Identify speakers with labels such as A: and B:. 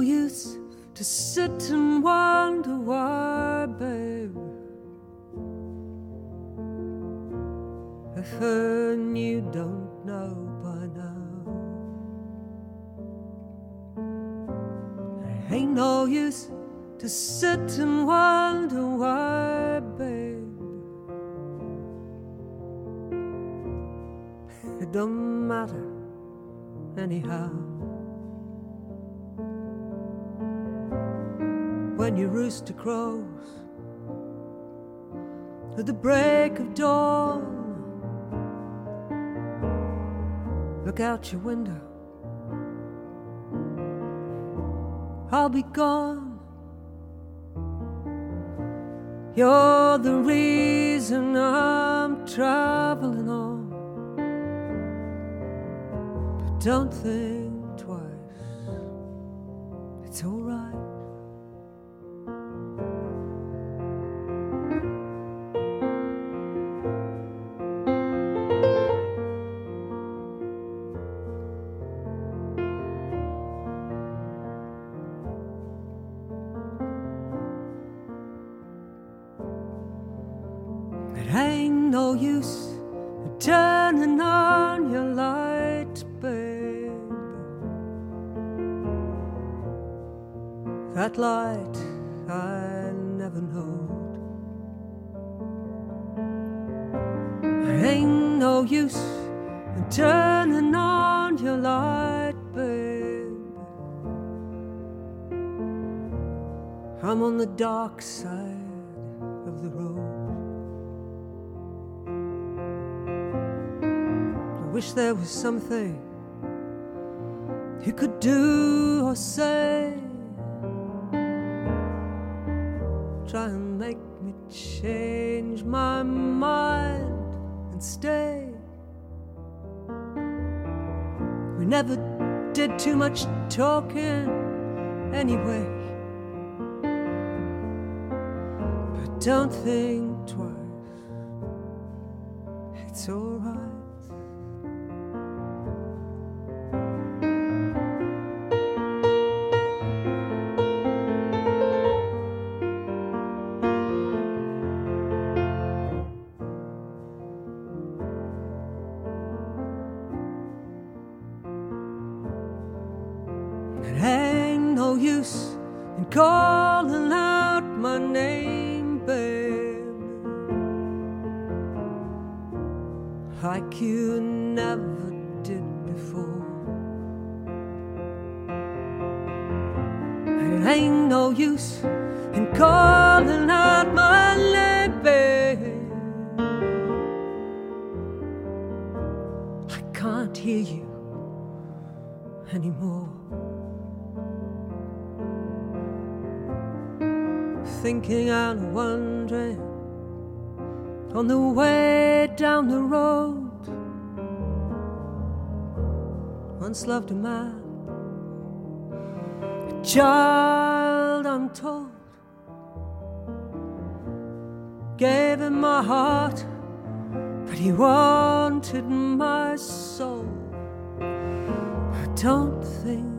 A: no use to sit and wonder why, babe. If and you don't know by now, there ain't no use to sit and wonder why, babe. It don't matter anyhow. When your rooster crows at the break of dawn, look out your window. I'll be gone. You're the reason I'm traveling on. But don't think dark side of the road. I wish there was something you could do or say. Try and make me change my mind and stay. We never did too much talking anyway. Don't think Once loved a man, a child, I'm told. Gave him my heart, but he wanted my soul. I don't think